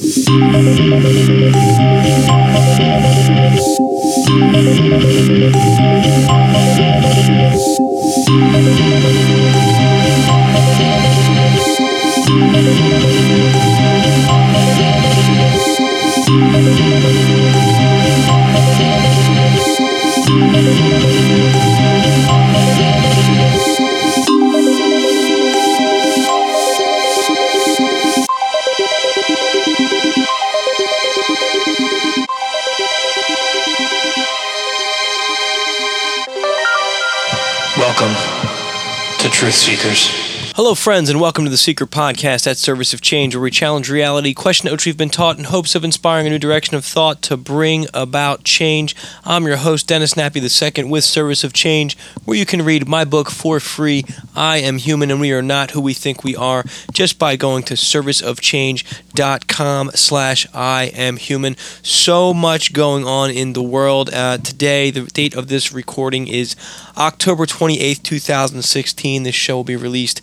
Welcome Truth Seekers. Hello, friends, and welcome to the Seeker Podcast at Service of Change, where we challenge reality, question what we've been taught in hopes of inspiring a new direction of thought to bring about change. I'm your host, Dennis Nappi II, with Service of Change, where you can read my book for free, I Am Human and We Are Not Who We Think We Are, just by going to serviceofchange.com slash I Am Human. So much going on in the world. Uh, today, the date of this recording is October 28th, 2016. This show will be released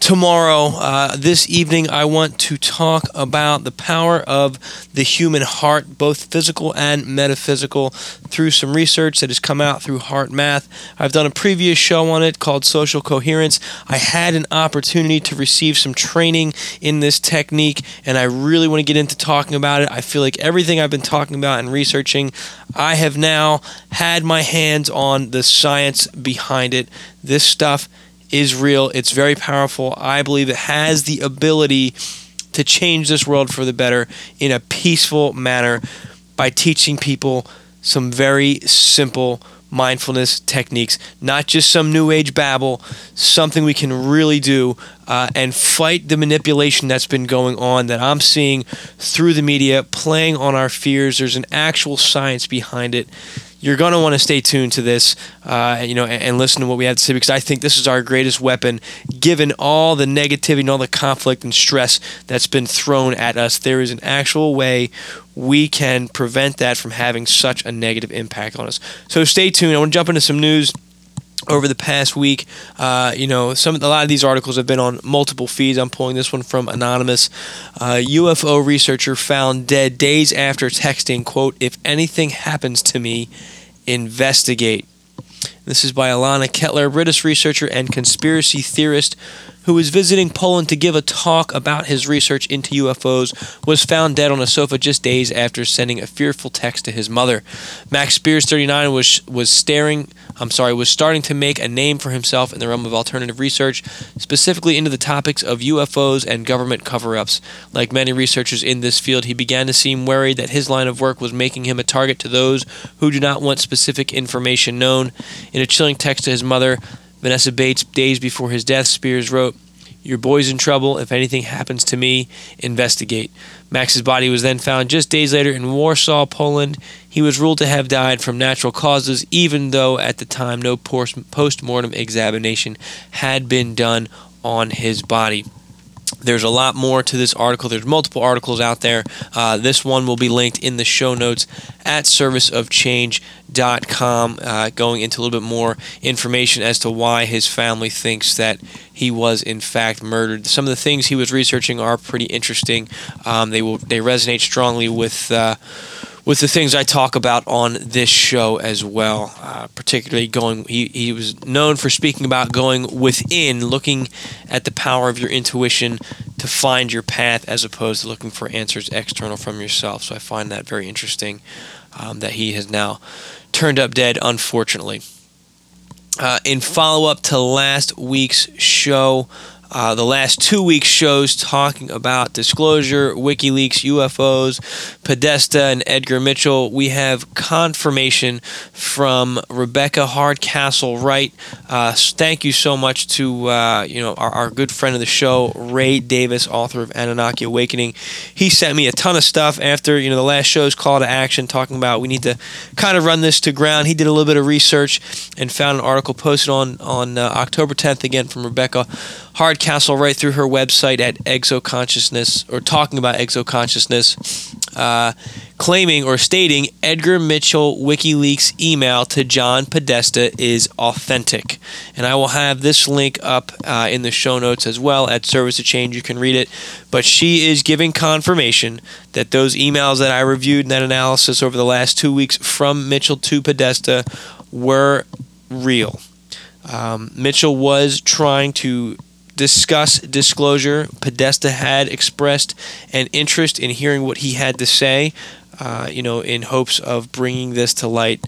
tomorrow. Uh, this evening, I want to talk about the power of the human heart, both physical and metaphysical, through some research that has come out through HeartMath. I've done a previous show on it called Social Coherence. I had an opportunity to receive some training in this technique, and I really want to get into talking about it. I feel like everything I've been talking about and researching, I have now had my hands on the science behind it. This stuff is real, it's very powerful. I believe it has the ability to change this world for the better in a peaceful manner by teaching people some very simple mindfulness techniques, not just some new age babble, something we can really do uh, and fight the manipulation that's been going on that I'm seeing through the media, playing on our fears. There's an actual science behind it. You're going to want to stay tuned to this, uh, you know, and, and listen to what we have to say because I think this is our greatest weapon, given all the negativity and all the conflict and stress that's been thrown at us. There is an actual way we can prevent that from having such a negative impact on us. So stay tuned. I want to jump into some news over the past week. Uh, you know, some a lot of these articles have been on multiple feeds. I'm pulling this one from anonymous. Uh, UFO researcher found dead days after texting. "quote If anything happens to me, investigate." This is by Alanna Ketler, British researcher and conspiracy theorist who was visiting Poland to give a talk about his research into UFOs, was found dead on a sofa just days after sending a fearful text to his mother. Max Spiers, 39, was was staring. I'm sorry, was starting to make a name for himself in the realm of alternative research, specifically into the topics of UFOs and government cover-ups. Like many researchers in this field, he began to seem worried that his line of work was making him a target to those who do not want specific information known. In a chilling text to his mother, Vanessa Bates, days before his death, Spiers wrote, Your boy's in trouble. If anything happens to me, investigate. Max's body was then found just days later in Warsaw, Poland. He was ruled to have died from natural causes, even though at the time no post mortem examination had been done on his body. There's a lot more to this article. There's multiple articles out there. Uh, this one will be linked in the show notes at serviceofchange.com, uh, going into a little bit more information as to why his family thinks that he was in fact murdered. Some of the things he was researching are pretty interesting. Um, they will they resonate strongly with. Uh, with the things I talk about on this show as well. Uh, particularly going, he, he was known for speaking about going within, looking at the power of your intuition to find your path as opposed to looking for answers external from yourself. So I find that very interesting um, that he has now turned up dead, unfortunately. Uh, in follow up to last week's show, uh, the last two weeks' shows talking about disclosure, WikiLeaks, UFOs, Podesta, and Edgar Mitchell. We have confirmation from Rebecca Hardcastle Wright. Uh, thank you so much to uh, you know our, our good friend of the show, Ray Davis, author of Anunnaki Awakening. He sent me a ton of stuff after you know the last show's call to action, talking about we need to kind of run this to ground. He did a little bit of research and found an article posted on on uh, October 10th again from Rebecca Hardcastle Wright through her website at Exoconsciousness or talking about exoconsciousness, uh, claiming or stating Edgar Mitchell WikiLeaks email to John Podesta is authentic. And I will have this link up uh, in the show notes as well at Service of Change. You can read it. But she is giving confirmation that those emails that I reviewed in that analysis over the last two weeks from Mitchell to Podesta were real. Um, Mitchell was trying to discuss disclosure. Podesta had expressed an interest in hearing what he had to say, uh, you know, in hopes of bringing this to light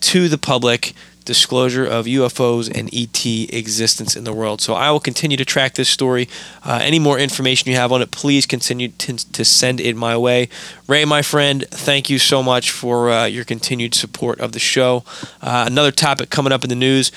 to the public. Disclosure of UFOs and ET existence in the world. So I will continue to track this story. Uh, any more information you have on it, please continue to, to, send it my way. Ray, my friend, thank you so much for uh, your continued support of the show. Uh, another topic coming up in the news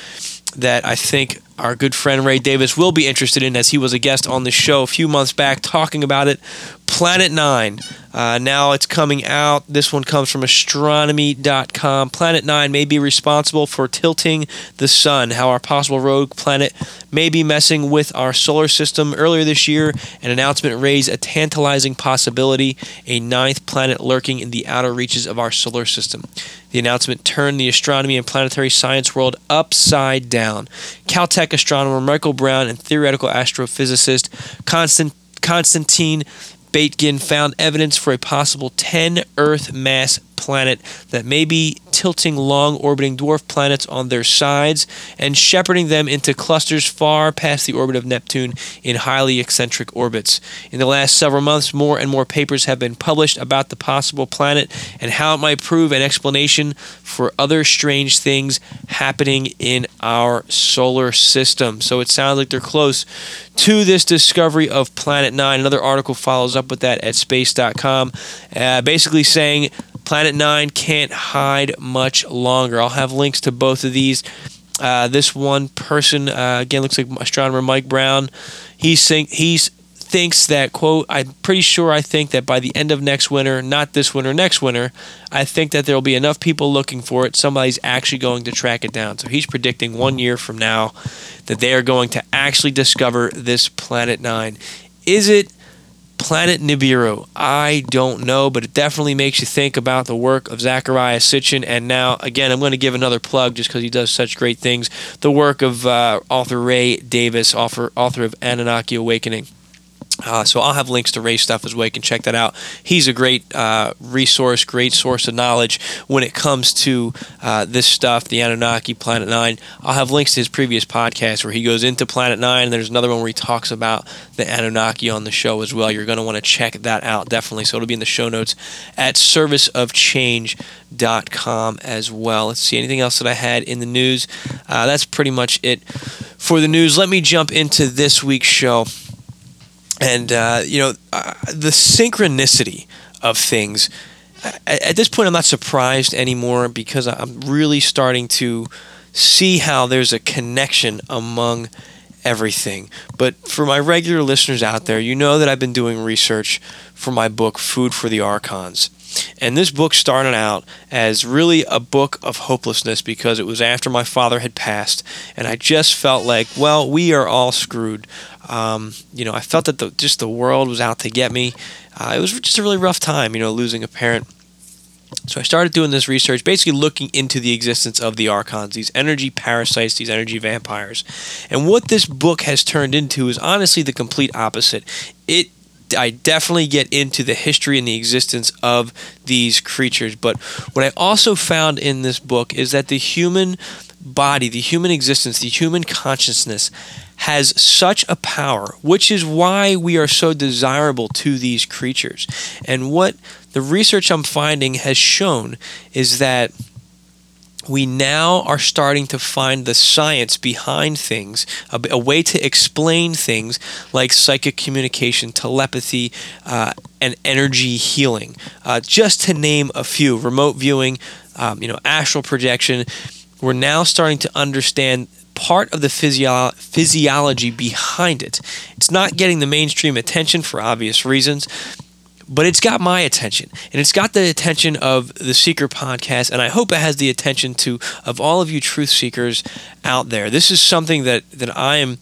that I think our good friend Ray Davis will be interested in, as he was a guest on the show a few months back talking about it. Planet Nine. Uh, now it's coming out. This one comes from astronomy.com. Planet Nine may be responsible for tilting the sun, how our possible rogue planet may be messing with our solar system. Earlier this year, an announcement raised a tantalizing possibility a ninth planet lurking in the outer reaches of our solar system. The announcement turned the astronomy and planetary science world upside down. Caltech astronomer Michael Brown and theoretical astrophysicist Constant, Constantine Batygin found evidence for a possible 10 Earth mass planet that may be tilting long orbiting dwarf planets on their sides and shepherding them into clusters far past the orbit of Neptune in highly eccentric orbits. In the last several months, more and more papers have been published about the possible planet and how it might prove an explanation for other strange things happening in our solar system. So it sounds like they're close to this discovery of Planet 9. Another article follows up with that at space.com, uh, basically saying Planet Nine can't hide much longer. I'll have links to both of these. Uh, this one person, uh, again, looks like astronomer Mike Brown. He's think, he's thinks that quote i'm pretty sure i think that by the end of next winter not this winter next winter i think that there will be enough people looking for it somebody's actually going to track it down so he's predicting one year from now that they are going to actually discover this planet nine is it Planet Nibiru. I don't know, but it definitely makes you think about the work of Zecharia Sitchin. And now, again, I'm going to give another plug just because he does such great things. The work of uh, author Ray Davis, author, author of Anunnaki Awakening. Uh, so I'll have links to Ray's stuff as well. You can check that out. He's a great uh, resource, great source of knowledge when it comes to uh, this stuff, the Anunnaki, Planet Nine. I'll have links to his previous podcast where he goes into Planet Nine, and there's another one where he talks about the Anunnaki on the show as well. You're going to want to check that out definitely. So it'll be in the show notes at serviceofchange.com as well. Let's see anything else that I had in the news. Uh, that's pretty much it for the news. Let me jump into this week's show and uh, you know uh, the synchronicity of things at, at, this point i'm not surprised anymore because i'm really starting to see how there's a connection among everything. But for my regular listeners out there you know that i've been doing research for my book food for the archons and this book started out as really a book of hopelessness because it was after my father had passed, and I just felt like, well, we are all screwed. Um, you know, I felt that the, just the world was out to get me. Uh, it was just a really rough time, you know, losing a parent. So I started doing this research, basically looking into the existence of the archons, these energy parasites, these energy vampires. And what this book has turned into is honestly the complete opposite. It I definitely get into the history and the existence of these creatures, but what I also found in this book is that the human body, the human existence, the human consciousness has such a power, which is why we are so desirable to these creatures. And what the research I'm finding has shown is that we now are starting to find the science behind things, a, a way to explain things like psychic communication, telepathy, uh, and energy healing. Uh, just to name a few, remote viewing, um, you know, astral projection. We're now starting to understand part of the physio- physiology behind it. It's not getting the mainstream attention for obvious reasons, but it's got my attention and it's got the attention of the seeker podcast and i hope it has the attention to of all of you truth seekers out there. This is something that that i am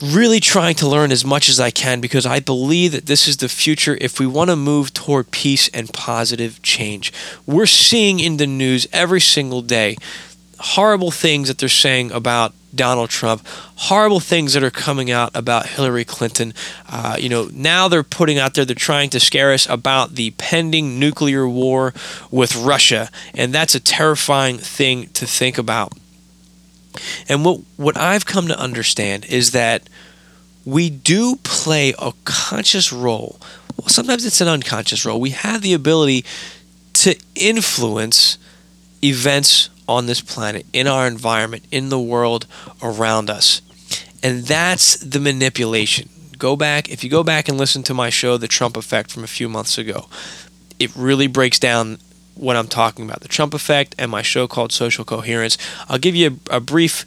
really trying to learn as much as i can because i believe that this is the future if we want to move toward peace and positive change. We're seeing in the news every single day horrible things that they're saying about Donald Trump, horrible things that are coming out about Hillary Clinton. Uh, you know, now they're putting out there, they're trying to scare us about the pending nuclear war with Russia, and that's a terrifying thing to think about. And what what I've come to understand is that we do play a conscious role. Well, sometimes it's an unconscious role. We have the ability to influence events on this planet, in our environment, in the world around us. And that's the manipulation. Go back, if you go back and listen to my show, The Trump Effect, from a few months ago, it really breaks down what I'm talking about the Trump Effect and my show called Social Coherence. I'll give you a, a brief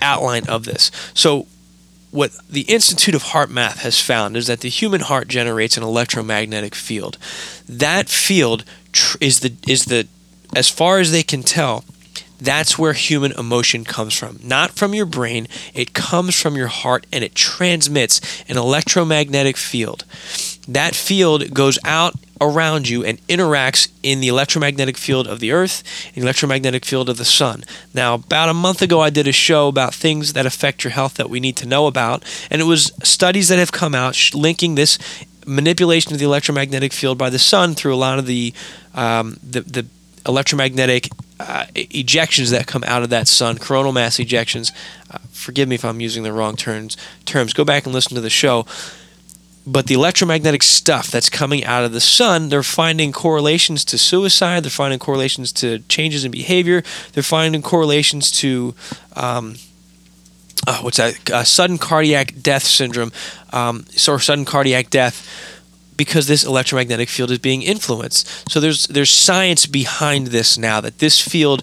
outline of this. So, what the Institute of HeartMath has found is that the human heart generates an electromagnetic field. That field tr- is the is the as far as they can tell, that's where human emotion comes from. Not from your brain, it comes from your heart and it transmits an electromagnetic field. That field goes out around you and interacts in the electromagnetic field of the earth, the electromagnetic field of the sun. Now, about a month ago, I did a show about things that affect your health that we need to know about, and it was studies that have come out linking this manipulation of the electromagnetic field by the sun through a lot of the um, the, the electromagnetic uh, ejections that come out of that sun, coronal mass ejections. Uh, forgive me if I'm using the wrong terms. Terms. Go back and listen to the show. But the electromagnetic stuff that's coming out of the sun, they're finding correlations to suicide. They're finding correlations to changes in behavior. They're finding correlations to um, uh, what's that? Uh, sudden cardiac death syndrome, um, or sudden cardiac death because this electromagnetic field is being influenced. So there's there's science behind this now that this field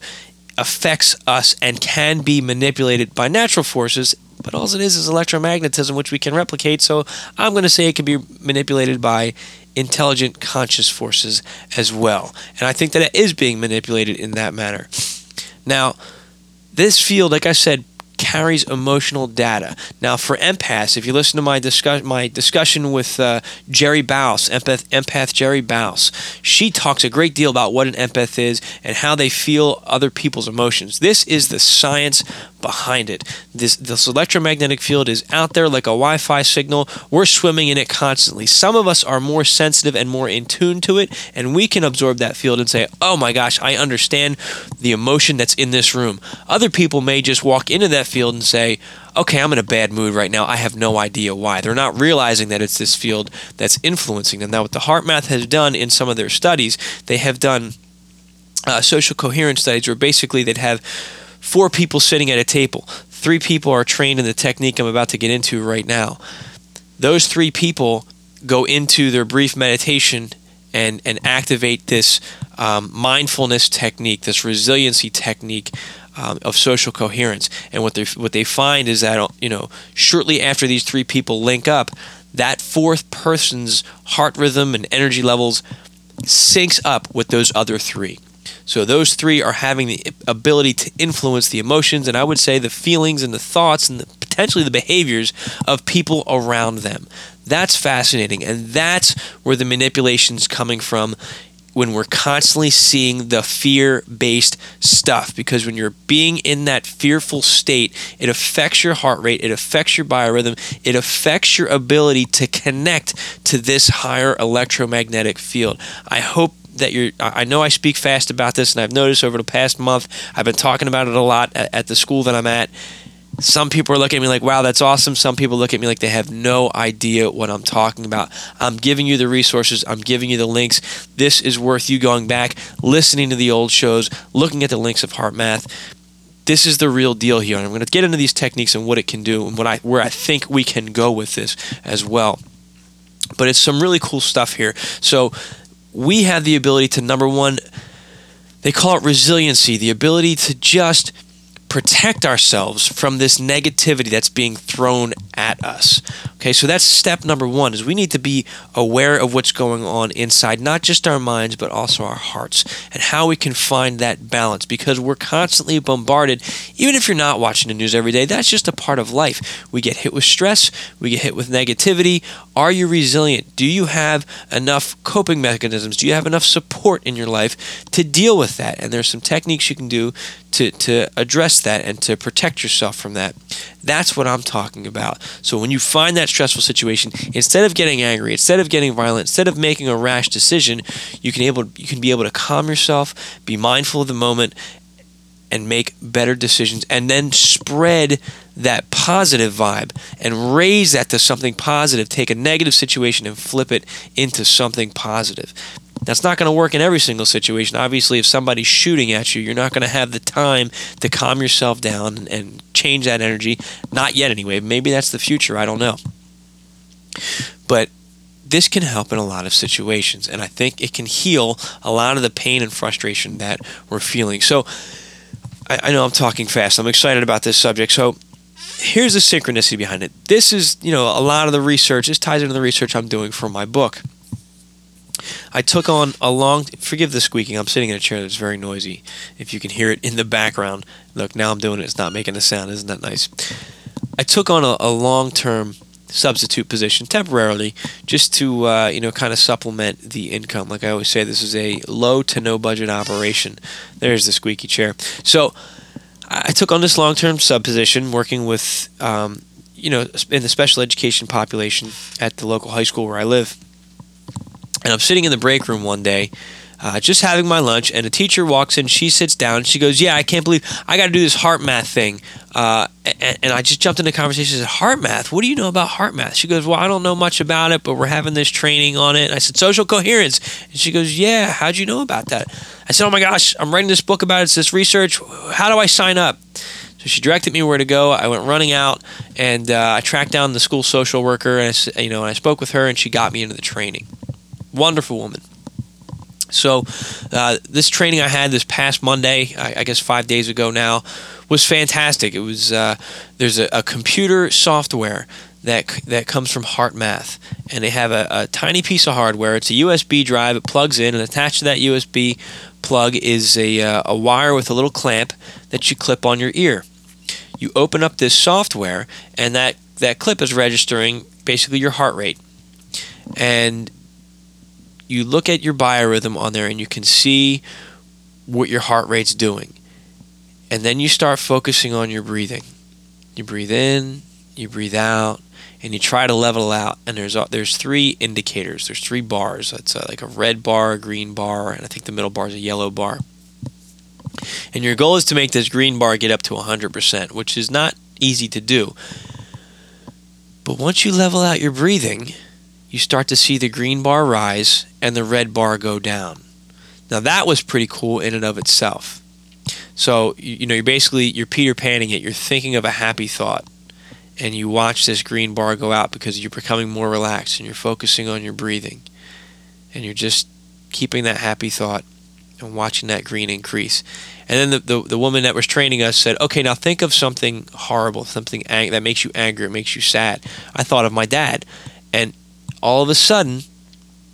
affects us and can be manipulated by natural forces, but all it is is electromagnetism which we can replicate. So I'm going to say it can be manipulated by intelligent conscious forces as well. And I think that it is being manipulated in that manner. Now, this field, like I said, carries emotional data. Now, for empaths, if you listen to my discuss my discussion with uh, Jerry Baus, empath, empath Jerry Baus, she talks a great deal about what an empath is and how they feel other people's emotions. This is the science behind it. This this electromagnetic field is out there like a Wi-Fi signal. We're swimming in it constantly. Some of us are more sensitive and more in tune to it, and we can absorb that field and say, "Oh my gosh, I understand the emotion that's in this room." Other people may just walk into that field and say, "Okay, I'm in a bad mood right now. I have no idea why." They're not realizing that it's this field that's influencing them. Now, what the HeartMath has done in some of their studies, they have done uh, social coherence studies where basically they'd have four people sitting at a table. Three people are trained in the technique I'm about to get into right now. Those three people go into their brief meditation and, and activate this um, mindfulness technique, this resiliency technique um, of social coherence. And what they what they find is that you know shortly after these three people link up, that fourth person's heart rhythm and energy levels syncs up with those other three. So those three are having the ability to influence the emotions and I would say the feelings and the thoughts and the, potentially the behaviors of people around them. That's fascinating and that's where the manipulation's coming from when we're constantly seeing the fear based stuff. Because when you're being in that fearful state, it affects your heart rate, it affects your biorhythm, it affects your ability to connect to this higher electromagnetic field. I hope that you're i know i speak fast about this and i've noticed over the past month i've been talking about it a lot at, at the school that i'm at Some people are looking at me like, wow, that's awesome. Some people look at me like they have no idea what I'm talking about. I'm giving you the resources, I'm giving you the links. This is worth you going back, listening to the old shows, looking at the links of HeartMath. This is the real deal here. And I'm going to get into these techniques and what it can do and what I, where I think we can go with this as well. But it's some really cool stuff here. So we have the ability to, number one, they call it resiliency, the ability to just protect ourselves from this negativity that's being thrown at us. Okay, so that's step number one is we need to be aware of what's going on inside, not just our minds, but also our hearts, and how we can find that balance because we're constantly bombarded. Even if you're not watching the news every day, that's just a part of life. We get hit with stress, we get hit with negativity. Are you resilient? Do you have enough coping mechanisms? Do you have enough support in your life to deal with that? And there's some techniques you can do to, to address that and to protect yourself from that. That's what I'm talking about. So when you find that stressful situation, instead of getting angry, instead of getting violent, instead of making a rash decision, you can able you can be able to calm yourself, be mindful of the moment, and make better decisions and then spread that positive vibe and raise that to something positive. Take a negative situation and flip it into something positive. That's not going to work in every single situation. Obviously, if somebody's shooting at you, you're not going to have the time to calm yourself down and change that energy. Not yet, anyway. Maybe that's the future. I don't know. But this can help in a lot of situations, and I think it can heal a lot of the pain and frustration that we're feeling. So, I, I know I'm talking fast. I'm excited about this subject. So, here's the synchronicity behind it. This is, you know, a lot of the research. This ties into the research I'm doing for my book. I took on a long. Forgive the squeaking. I'm sitting in a chair that's very noisy. If you can hear it in the background, look. Now I'm doing it. It's not making a sound. Isn't that nice? I took on a, a long-term substitute position temporarily, just to uh, you know kind of supplement the income. Like I always say, this is a low to no budget operation. There's the squeaky chair. So I took on this long-term sub position, working with um, you know in the special education population at the local high school where I live and I'm sitting in the break room one day, uh, just having my lunch, and a teacher walks in. She sits down. She goes, "Yeah, I can't believe I got to do this HeartMath thing." Uh, and, and, I just jumped into conversation. Said, "HeartMath? What do you know about HeartMath?" She goes, "Well, I don't know much about it, but we're having this training on it." And I said, "Social coherence," and she goes, "Yeah, how'd you know about that?" I said, "Oh my gosh, I'm writing this book about it. It's this research. How do I sign up?" So she directed me where to go. I went running out, and uh, I tracked down the school social worker, and I, you know, and I spoke with her, and she got me into the training. Wonderful woman. So, uh, this training I had this past Monday, I, I, guess five days ago now, was fantastic. It was uh, there's a, a, computer software that that comes from HeartMath, and they have a, a, tiny piece of hardware. It's a USB drive. It plugs in, and attached to that USB plug is a uh, a wire with a little clamp that you clip on your ear. You open up this software, and that that clip is registering basically your heart rate, and you look at your biorhythm on there and you can see what your heart rate's doing. And then you start focusing on your breathing. You breathe in, you breathe out, and you try to level out. And there's there's three indicators. There's three bars. It's like a red bar, a green bar, and I think the middle bar is a yellow bar. And your goal is to make this green bar get up to 100%, which is not easy to do. But once you level out your breathing, you start to see the green bar rise and the red bar go down. Now that was pretty cool in and of itself. So you know you're basically you're Peter Panning it. You're thinking of a happy thought, and you watch this green bar go out because you're becoming more relaxed and you're focusing on your breathing, and you're just keeping that happy thought and watching that green increase. And then the, the, the woman that was training us said, okay, now think of something horrible, something ang- that makes you angry, it makes you sad. I thought of my dad. And all of a sudden,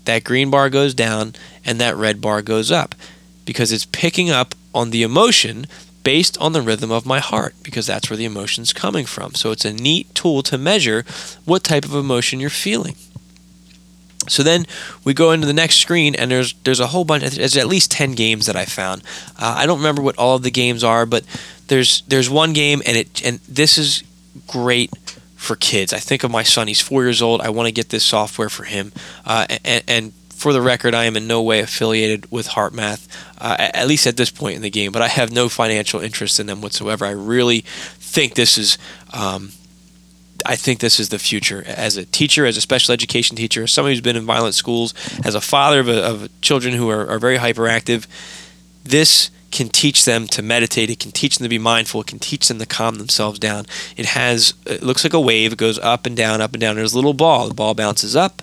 that green bar goes down and that red bar goes up because it's picking up on the emotion based on the rhythm of my heart because that's where the emotion's coming from. So it's a neat tool to measure what type of emotion you're feeling. So then we go into the next screen, and there's there's a whole bunch. There's at least ten games that I found. Uh, I don't remember what all of the games are, but there's there's one game, and it and this is great for kids. I think of my son; he's four years old. I want to get this software for him, uh, and, and, for the record, I am in no way affiliated with HeartMath, uh, at least at this point in the game. But I have no financial interest in them whatsoever. I really think this is. Um, I think this is the future. As a teacher, as a special education teacher, as somebody who's been in violent schools, as a father of, a, of children who are, are very hyperactive, this can teach them to meditate. It can teach them to be mindful. It can teach them to calm themselves down. It has, it looks like a wave. It goes up and down, up and down. There's a little ball. The ball bounces up.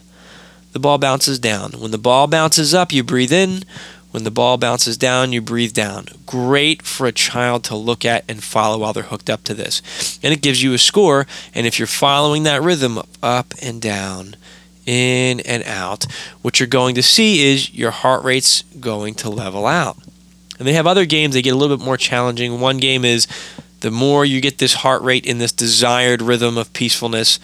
The ball bounces down. When the ball bounces up, you breathe in. When the ball bounces down, you breathe down. Great for a child to look at and follow while they're hooked up to this. And it gives you a score. And if you're following that rhythm up and down, in and out, what you're going to see is your heart rate's going to level out. And they have other games that get a little bit more challenging. One game is the more you get this heart rate in this desired rhythm of peacefulness,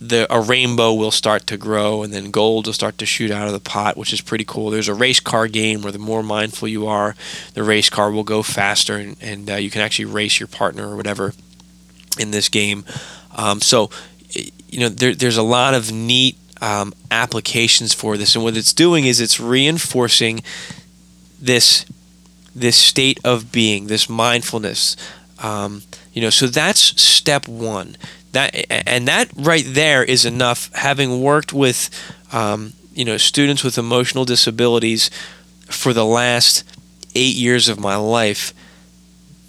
the a rainbow will start to grow and then gold will start to shoot out of the pot, which is pretty cool. There's a race car game where the more mindful you are, the race car will go faster and, and uh, you can actually race your partner or whatever in this game. Um, so, you know, there, there's a lot of neat um, applications for this, and what it's doing is it's reinforcing this this state of being, this mindfulness. Um, you know, so that's step one that and that right there is enough. Having worked with um, you know students with emotional disabilities for the last eight years of my life,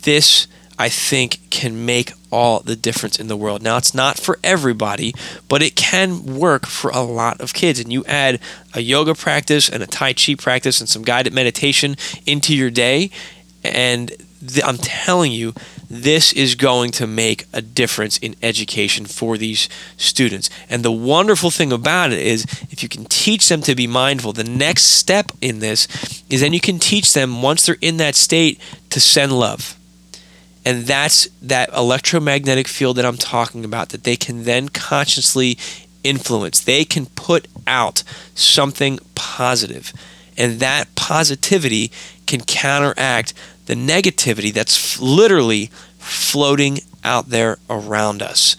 this I think can make all the difference in the world. Now, it's not for everybody, but it can work for a lot of kids. And you add a yoga practice and a Tai Chi practice and some guided meditation into your day, and I'm telling you, this is going to make a difference in education for these students. And the wonderful thing about it is, if you can teach them to be mindful, the next step in this is then you can teach them, once they're in that state, to send love. And that's that electromagnetic field that I'm talking about, that they can then consciously influence. They can put out something. And that positivity can counteract the negativity that's literally floating out there around us.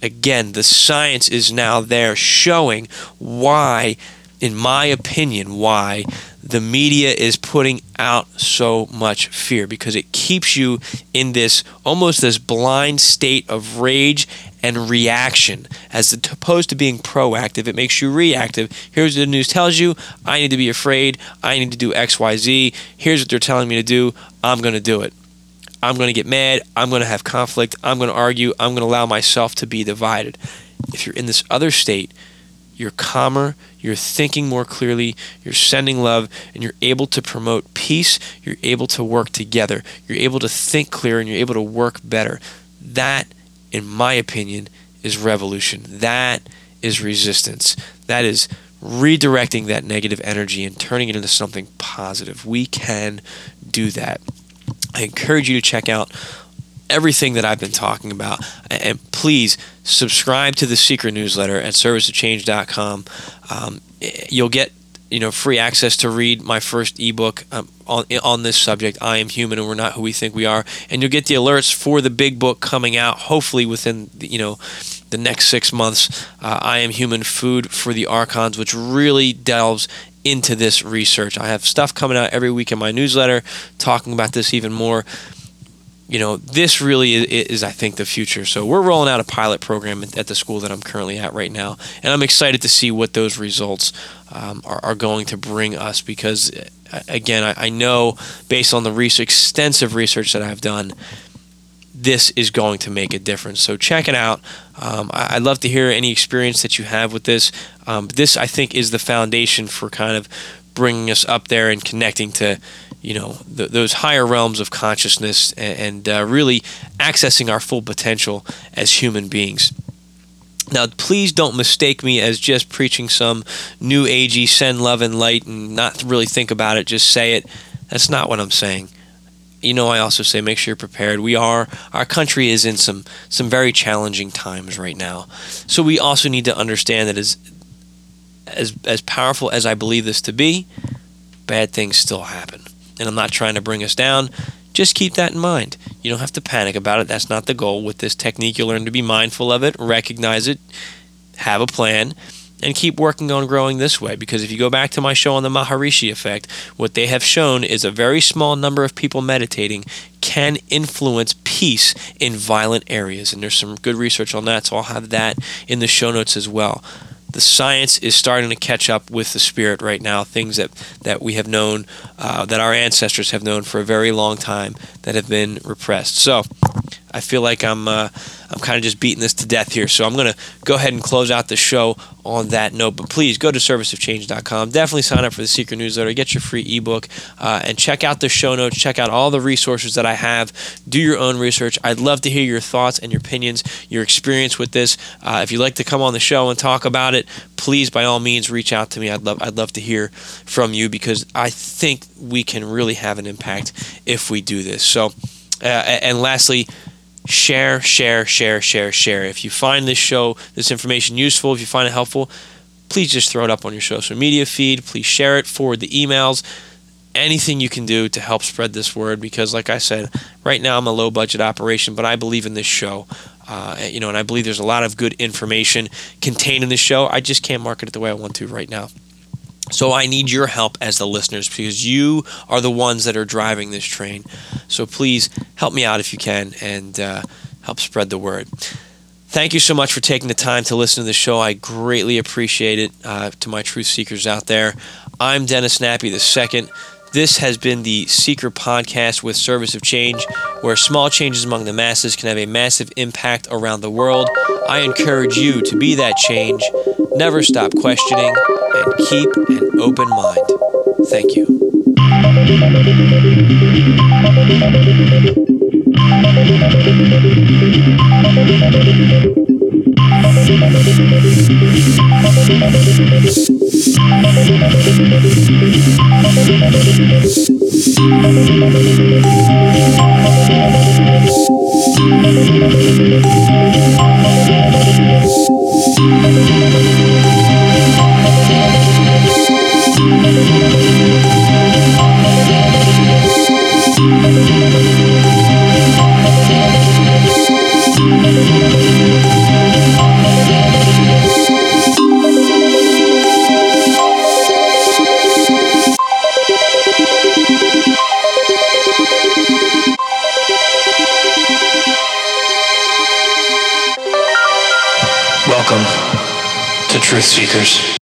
Again, the science is now there showing why, in my opinion, why the media is putting out so much fear because it keeps you in this almost this blind state of rage and reaction. As opposed to being proactive it makes you reactive. Here's what the news tells you. I need to be afraid. I need to do xyz here's what they're telling me to do. I'm going to do it. I'm going to get mad. I'm going to have conflict. I'm going to argue. I'm going to allow myself to be divided. If you're in this other state you're calmer, you're thinking more clearly, you're sending love, and you're able to promote peace, you're able to work together, you're able to think clear, and you're able to work better. That in my opinion, is revolution. That is resistance. That is redirecting that negative energy and turning it into something positive. We can do that. I encourage you to check out everything that I've been talking about. And please subscribe to the secret newsletter at serviceofchange.com. Um, you'll get you know free access to read my first ebook um, on on this subject. I am human, and we're not who we think we are. And you'll get the alerts for the big book coming out, hopefully within you know the next six months. Uh, I am human, food for the archons, which really delves into this research. I have stuff coming out every week in my newsletter talking about this even more you know, this really is, I think, the future. So we're rolling out a pilot program at the school that I'm currently at right now, and I'm excited to see what those results um, are, are, going to bring us. Because, uh, again, I, I, know based on the research, extensive research that I've done, this is going to make a difference. So check it out. Um, I, would love to hear any experience that you have with this. Um, this, I think, is the foundation for kind of bringing us up there and connecting to you know th- those higher realms of consciousness and, and uh, really accessing our full potential as human beings. Now, please don't mistake me as just preaching some new agey send love and light and not really think about it, just say it. That's not what I'm saying. You know, I also say make sure you're prepared. We are our country is in some some very challenging times right now, so we also need to understand that as as as powerful as I believe this to be, bad things still happen and I'm not trying to bring us down. Just keep that in mind. You don't have to panic about it. That's not the goal. With this technique, you'll learn to be mindful of it, recognize it, have a plan, and keep working on growing this way. Because if you go back to my show on the Maharishi effect, what they have shown is a very small number of people meditating can influence peace in violent areas. And there's some good research on that, so I'll have that in the show notes as well the science is starting to catch up with the spirit right now. Things that, that we have known, uh, that our ancestors have known for a very long time, that have been repressed. So, I feel like I'm uh, I'm kind of just beating this to death here. So I'm going to go ahead and close out the show on that note. But please go to serviceofchange.com. Definitely sign up for the secret newsletter. Get your free ebook uh, and check out the show notes. Check out all the resources that I have. Do your own research. I'd love to hear your thoughts and your opinions, your experience with this. Uh, if you'd like to come on the show and talk about it, please by all means reach out to me. I'd love I'd love to hear from you because I think we can really have an impact if we do this. So. Uh, and lastly, share, share, share, share, share. If you find this show, this information useful, if you find it helpful, please just throw it up on your social media feed. Please share it, forward the emails, anything you can do to help spread this word. Because, like I said, right now I'm a low budget operation, but I believe in this show. Uh, you know, and I believe there's a lot of good information contained in this show. I just can't market it the way I want to right now. So I need your help as the listeners because you are the ones that are driving this train. So please help me out if you can and uh, help spread the word. Thank you so much for taking the time to listen to the show. I greatly appreciate it. Uh, to my truth seekers out there, I'm Dennis Nappi the second. This has been the Seeker Podcast with Service of Change, where small changes among the masses can have a massive impact around the world. I encourage you to be that change, never stop questioning, and keep an open mind. Thank you. Welcome Truth Seekers.